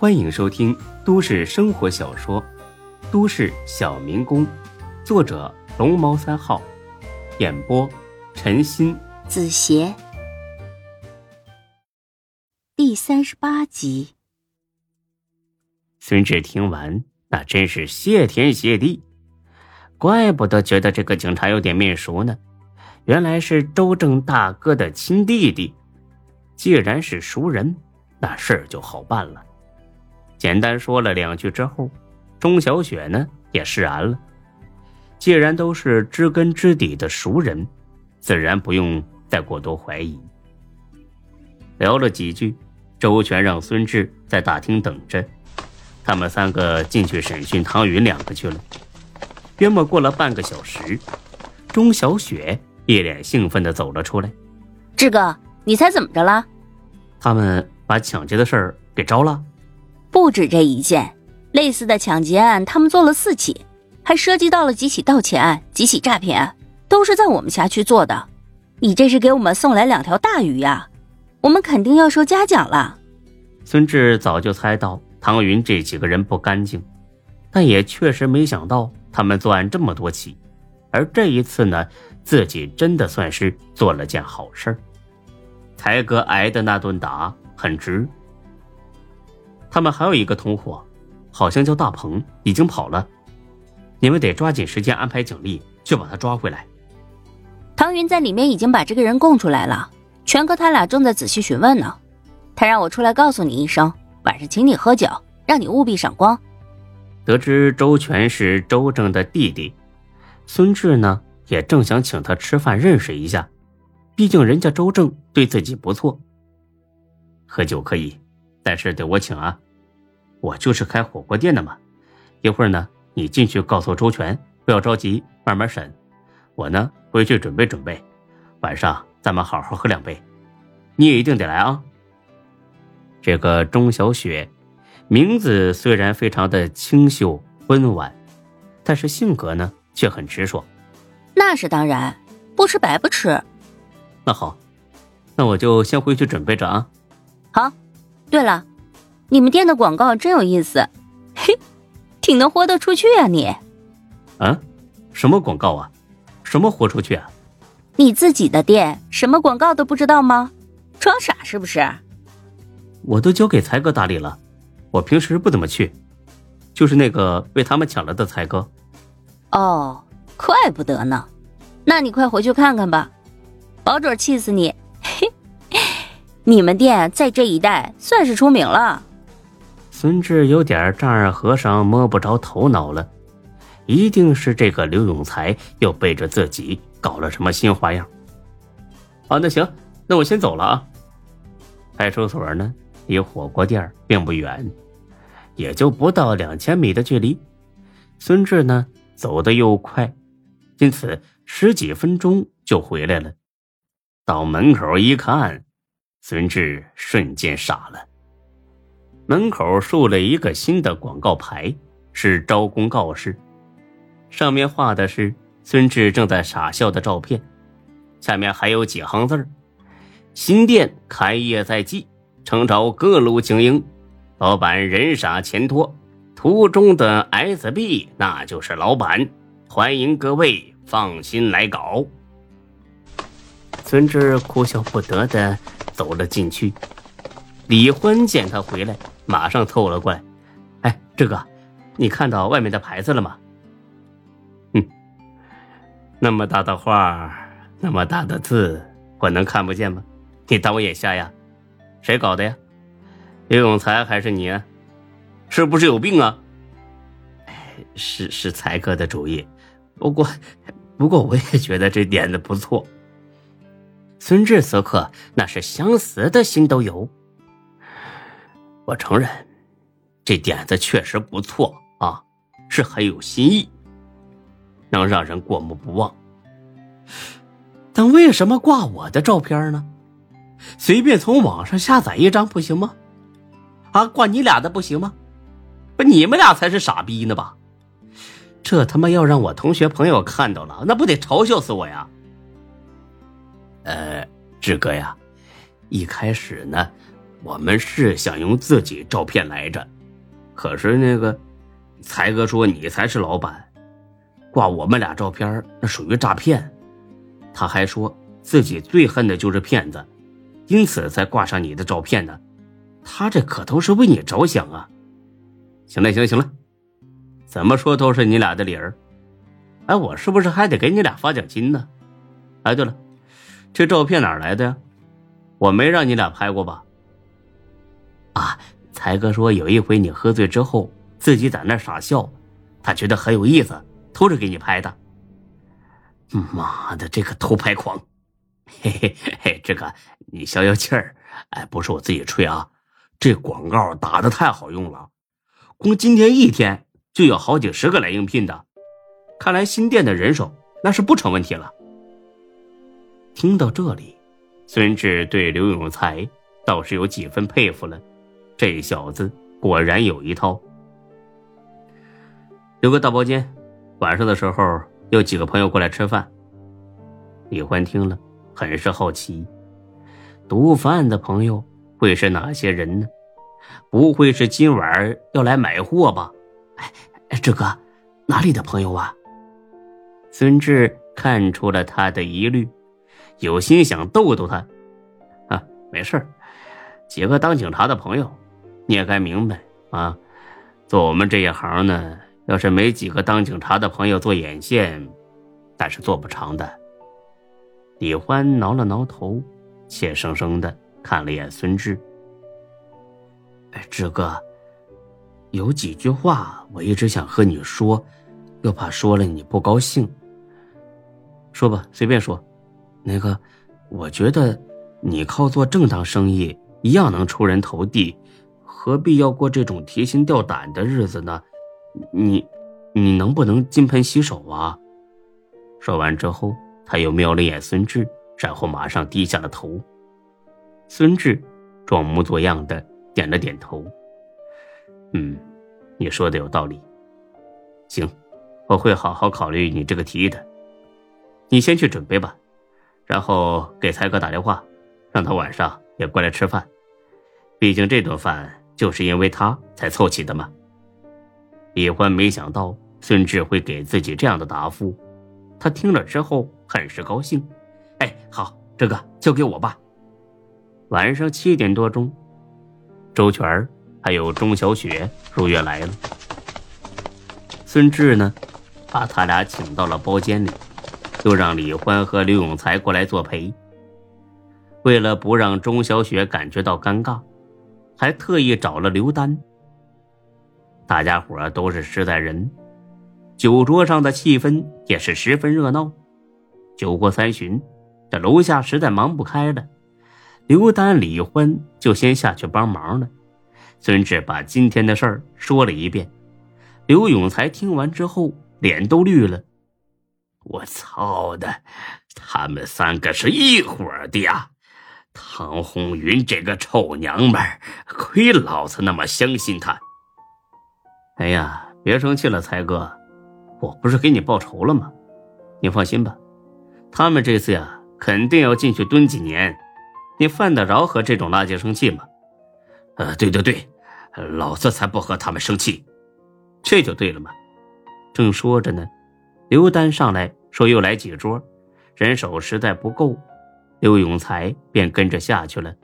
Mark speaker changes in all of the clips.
Speaker 1: 欢迎收听都市生活小说《都市小民工》，作者龙猫三号，演播陈鑫、
Speaker 2: 子邪，第三十八集。
Speaker 1: 孙志听完，那真是谢天谢地，怪不得觉得这个警察有点面熟呢，原来是周正大哥的亲弟弟。既然是熟人，那事儿就好办了。简单说了两句之后，钟小雪呢也释然了。既然都是知根知底的熟人，自然不用再过多怀疑。聊了几句，周全让孙志在大厅等着，他们三个进去审讯唐云两个去了。约莫过了半个小时，钟小雪一脸兴奋的走了出来：“
Speaker 2: 志哥，你猜怎么着了？
Speaker 1: 他们把抢劫的事儿给招了。”
Speaker 2: 不止这一件，类似的抢劫案他们做了四起，还涉及到了几起盗窃案、几起诈骗案，都是在我们辖区做的。你这是给我们送来两条大鱼呀！我们肯定要收嘉奖了。
Speaker 1: 孙志早就猜到唐云这几个人不干净，但也确实没想到他们作案这么多起，而这一次呢，自己真的算是做了件好事。才哥挨的那顿打很值。他们还有一个同伙，好像叫大鹏，已经跑了。你们得抓紧时间安排警力去把他抓回来。
Speaker 2: 唐云在里面已经把这个人供出来了，全哥他俩正在仔细询问呢。他让我出来告诉你一声，晚上请你喝酒，让你务必赏光。
Speaker 1: 得知周全是周正的弟弟，孙志呢也正想请他吃饭认识一下，毕竟人家周正对自己不错。喝酒可以。但是得我请啊，我就是开火锅店的嘛。一会儿呢，你进去告诉周全，不要着急，慢慢审。我呢回去准备准备，晚上咱们好好喝两杯。你也一定得来啊。这个钟小雪，名字虽然非常的清秀温婉，但是性格呢却很直爽。
Speaker 2: 那是当然，不吃白不吃。
Speaker 1: 那好，那我就先回去准备着啊。
Speaker 2: 好。对了，你们店的广告真有意思，嘿，挺能豁得出去啊你。
Speaker 1: 啊？什么广告啊？什么豁出去啊？
Speaker 2: 你自己的店什么广告都不知道吗？装傻是不是？
Speaker 1: 我都交给才哥打理了，我平时不怎么去，就是那个被他们抢了的才哥。
Speaker 2: 哦，怪不得呢，那你快回去看看吧，保准气死你。你们店在这一带算是出名了。
Speaker 1: 孙志有点丈二和尚摸不着头脑了，一定是这个刘永才又背着自己搞了什么新花样。啊，那行，那我先走了啊。派出所呢，离火锅店并不远，也就不到两千米的距离。孙志呢，走的又快，因此十几分钟就回来了。到门口一看。孙志瞬间傻了。门口竖了一个新的广告牌，是招工告示，上面画的是孙志正在傻笑的照片，下面还有几行字新店开业在即，诚招各路精英，老板人傻钱多，图中的 SB 那就是老板，欢迎各位放心来搞。”孙志哭笑不得的。走了进去，李欢见他回来，马上凑了过来。哎，志哥，你看到外面的牌子了吗？哼，那么大的画，那么大的字，我能看不见吗？你当我眼瞎呀？谁搞的呀？刘永才还是你？是不是有病啊？是是才哥的主意，不过不过我也觉得这点子不错。孙志此刻那是想死的心都有。我承认，这点子确实不错啊，是很有新意，能让人过目不忘。但为什么挂我的照片呢？随便从网上下载一张不行吗？啊，挂你俩的不行吗？不，你们俩才是傻逼呢吧？这他妈要让我同学朋友看到了，那不得嘲笑死我呀！呃，志哥呀，一开始呢，我们是想用自己照片来着，可是那个才哥说你才是老板，挂我们俩照片那属于诈骗。他还说自己最恨的就是骗子，因此才挂上你的照片的。他这可都是为你着想啊！行了行了行了，怎么说都是你俩的理儿。哎，我是不是还得给你俩发奖金呢？哎，对了，这照片哪来的呀？我没让你俩拍过吧？啊，才哥说有一回你喝醉之后自己在那傻笑，他觉得很有意思，偷着给你拍的。妈的，这个偷拍狂！嘿嘿嘿，这个你消消气儿。哎，不是我自己吹啊，这广告打的太好用了，光今天一天就有好几十个来应聘的。看来新店的人手那是不成问题了。听到这里，孙志对刘永才倒是有几分佩服了。这小子果然有一套。留个大包间，晚上的时候有几个朋友过来吃饭。李欢听了，很是好奇，毒贩的朋友会是哪些人呢？不会是今晚要来买货吧？哎，志哥，哪里的朋友啊？孙志看出了他的疑虑，有心想逗逗他。啊，没事几个当警察的朋友，你也该明白啊。做我们这一行呢，要是没几个当警察的朋友做眼线，那是做不长的。李欢挠了挠头，怯生生的看了一眼孙志。哎，志哥，有几句话我一直想和你说，又怕说了你不高兴。说吧，随便说。那个，我觉得你靠做正当生意一样能出人头地，何必要过这种提心吊胆的日子呢？你，你能不能金盆洗手啊？说完之后，他又瞄了眼孙志，然后马上低下了头。孙志装模作样的点了点头。嗯，你说的有道理。行，我会好好考虑你这个提议的。你先去准备吧，然后给才哥打电话，让他晚上也过来吃饭。毕竟这顿饭就是因为他才凑齐的嘛。李欢没想到孙志会给自己这样的答复，他听了之后很是高兴。哎，好，这个交给我吧。晚上七点多钟，周全还有钟小雪如约来了。孙志呢，把他俩请到了包间里。就让李欢和刘永才过来作陪。为了不让钟小雪感觉到尴尬，还特意找了刘丹。大家伙都是实在人，酒桌上的气氛也是十分热闹。酒过三巡，这楼下实在忙不开了，刘丹、李欢就先下去帮忙了。孙志把今天的事儿说了一遍，刘永才听完之后脸都绿了。我操的！他们三个是一伙的呀！唐红云这个臭娘们，亏老子那么相信她。哎呀，别生气了，才哥，我不是给你报仇了吗？你放心吧，他们这次呀，肯定要进去蹲几年。你犯得着和这种垃圾生气吗？呃，对对对，老子才不和他们生气，这就对了嘛。正说着呢。刘丹上来说：“又来几桌，人手实在不够。”刘永才便跟着下去了。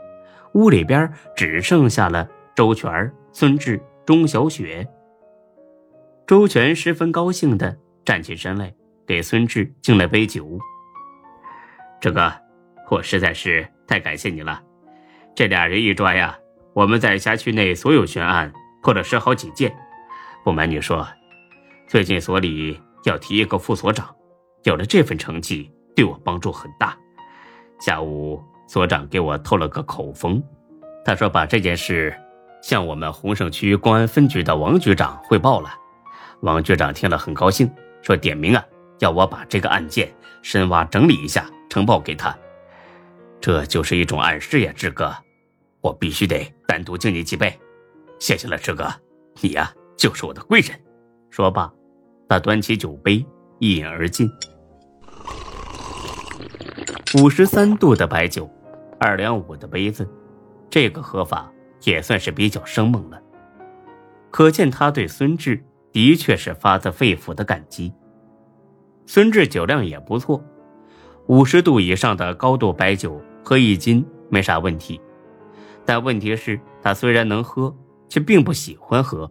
Speaker 1: 屋里边只剩下了周全、孙志、钟小雪。周全十分高兴的站起身来，给孙志敬了杯酒。这个，我实在是太感谢你了。这俩人一抓呀，我们在辖区内所有悬案破了十好几件。不瞒你说，最近所里……要提一个副所长，有了这份成绩，对我帮助很大。下午所长给我透了个口风，他说把这件事向我们洪胜区公安分局的王局长汇报了。王局长听了很高兴，说点名啊，要我把这个案件深挖整理一下，呈报给他。这就是一种暗示呀，志哥，我必须得单独敬你几杯。谢谢了，志哥，你呀就是我的贵人。说罢。他端起酒杯，一饮而尽。五十三度的白酒，二两五的杯子，这个喝法也算是比较生猛了。可见他对孙志的确是发自肺腑的感激。孙志酒量也不错，五十度以上的高度白酒喝一斤没啥问题，但问题是，他虽然能喝，却并不喜欢喝。